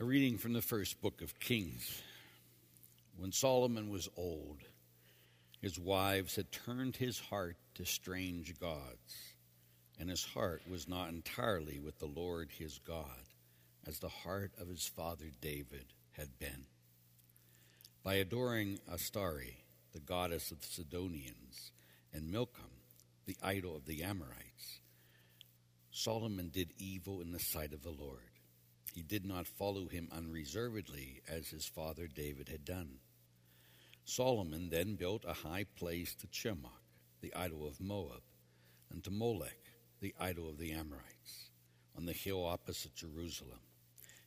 A reading from the first book of Kings. When Solomon was old, his wives had turned his heart to strange gods, and his heart was not entirely with the Lord his God, as the heart of his father David had been. By adoring Astarte, the goddess of the Sidonians, and Milcom, the idol of the Amorites, Solomon did evil in the sight of the Lord. He did not follow him unreservedly as his father David had done. Solomon then built a high place to Chemosh, the idol of Moab, and to Molech, the idol of the Amorites, on the hill opposite Jerusalem.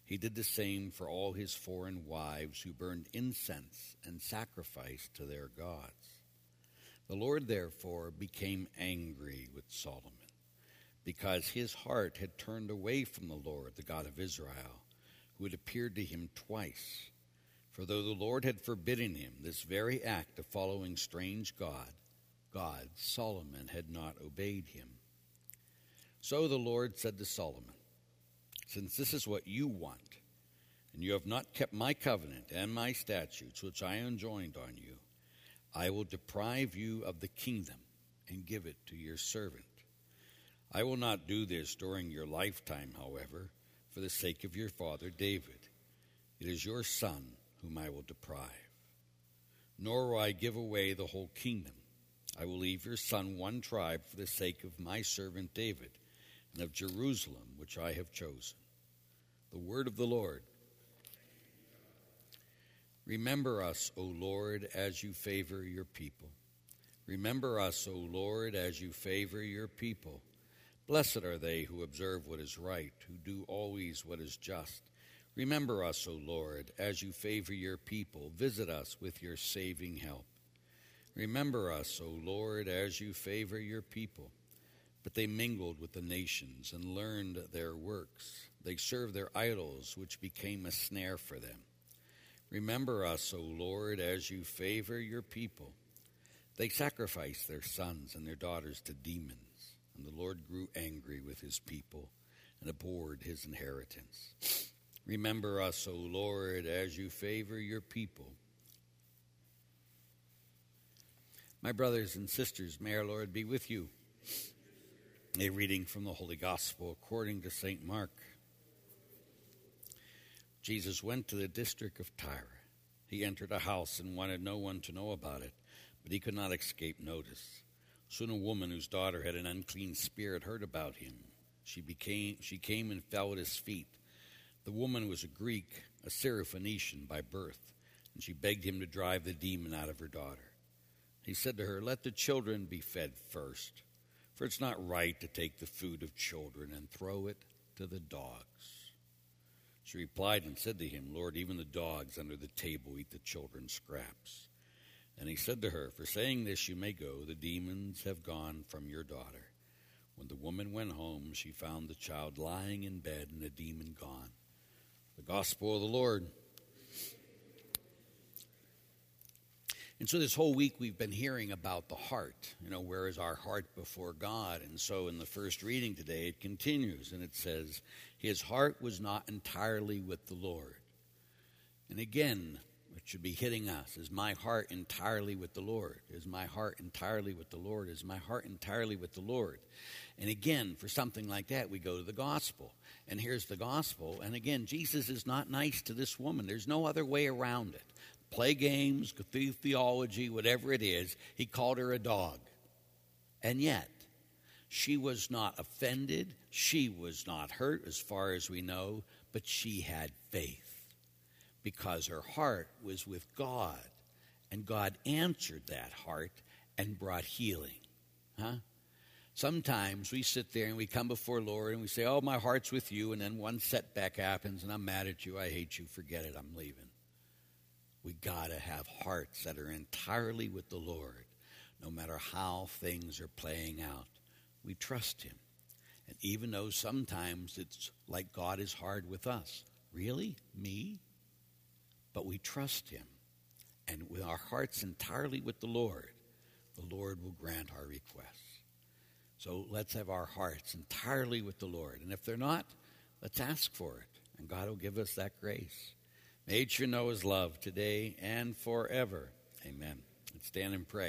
He did the same for all his foreign wives who burned incense and sacrificed to their gods. The Lord therefore became angry with Solomon because his heart had turned away from the Lord, the God of Israel, who had appeared to him twice. For though the Lord had forbidden him this very act of following strange God, God, Solomon had not obeyed him. So the Lord said to Solomon, Since this is what you want, and you have not kept my covenant and my statutes which I enjoined on you, I will deprive you of the kingdom and give it to your servant. I will not do this during your lifetime, however, for the sake of your father David. It is your son whom I will deprive. Nor will I give away the whole kingdom. I will leave your son one tribe for the sake of my servant David and of Jerusalem, which I have chosen. The word of the Lord. Remember us, O Lord, as you favor your people. Remember us, O Lord, as you favor your people. Blessed are they who observe what is right, who do always what is just. Remember us, O Lord, as you favor your people. Visit us with your saving help. Remember us, O Lord, as you favor your people. But they mingled with the nations and learned their works. They served their idols, which became a snare for them. Remember us, O Lord, as you favor your people. They sacrificed their sons and their daughters to demons and the Lord grew angry with his people and abhorred his inheritance. Remember us, O Lord, as you favor your people. My brothers and sisters, may our Lord be with you. A reading from the Holy Gospel according to St. Mark. Jesus went to the district of Tyre. He entered a house and wanted no one to know about it, but he could not escape notice. Soon a woman whose daughter had an unclean spirit heard about him. She, became, she came and fell at his feet. The woman was a Greek, a Syrophoenician by birth, and she begged him to drive the demon out of her daughter. He said to her, Let the children be fed first, for it's not right to take the food of children and throw it to the dogs. She replied and said to him, Lord, even the dogs under the table eat the children's scraps. And he said to her, For saying this you may go, the demons have gone from your daughter. When the woman went home, she found the child lying in bed and the demon gone. The gospel of the Lord. And so this whole week we've been hearing about the heart. You know, where is our heart before God? And so in the first reading today, it continues and it says, His heart was not entirely with the Lord. And again, it should be hitting us. Is my heart entirely with the Lord? Is my heart entirely with the Lord? Is my heart entirely with the Lord? And again, for something like that, we go to the gospel. And here's the gospel. And again, Jesus is not nice to this woman. There's no other way around it. Play games, theology, whatever it is, he called her a dog. And yet, she was not offended. She was not hurt, as far as we know, but she had faith because her heart was with God. And God answered that heart and brought healing. Huh? Sometimes we sit there and we come before Lord and we say, Oh, my heart's with you. And then one setback happens and I'm mad at you. I hate you. Forget it. I'm leaving. We got to have hearts that are entirely with the Lord, no matter how things are playing out. We trust Him. And even though sometimes it's like God is hard with us. Really? Me? But we trust Him. And with our hearts entirely with the Lord, the Lord will grant our requests. So let's have our hearts entirely with the Lord. And if they're not, let's ask for it. And God will give us that grace. May you know his love today and forever. Amen. Let's stand and pray.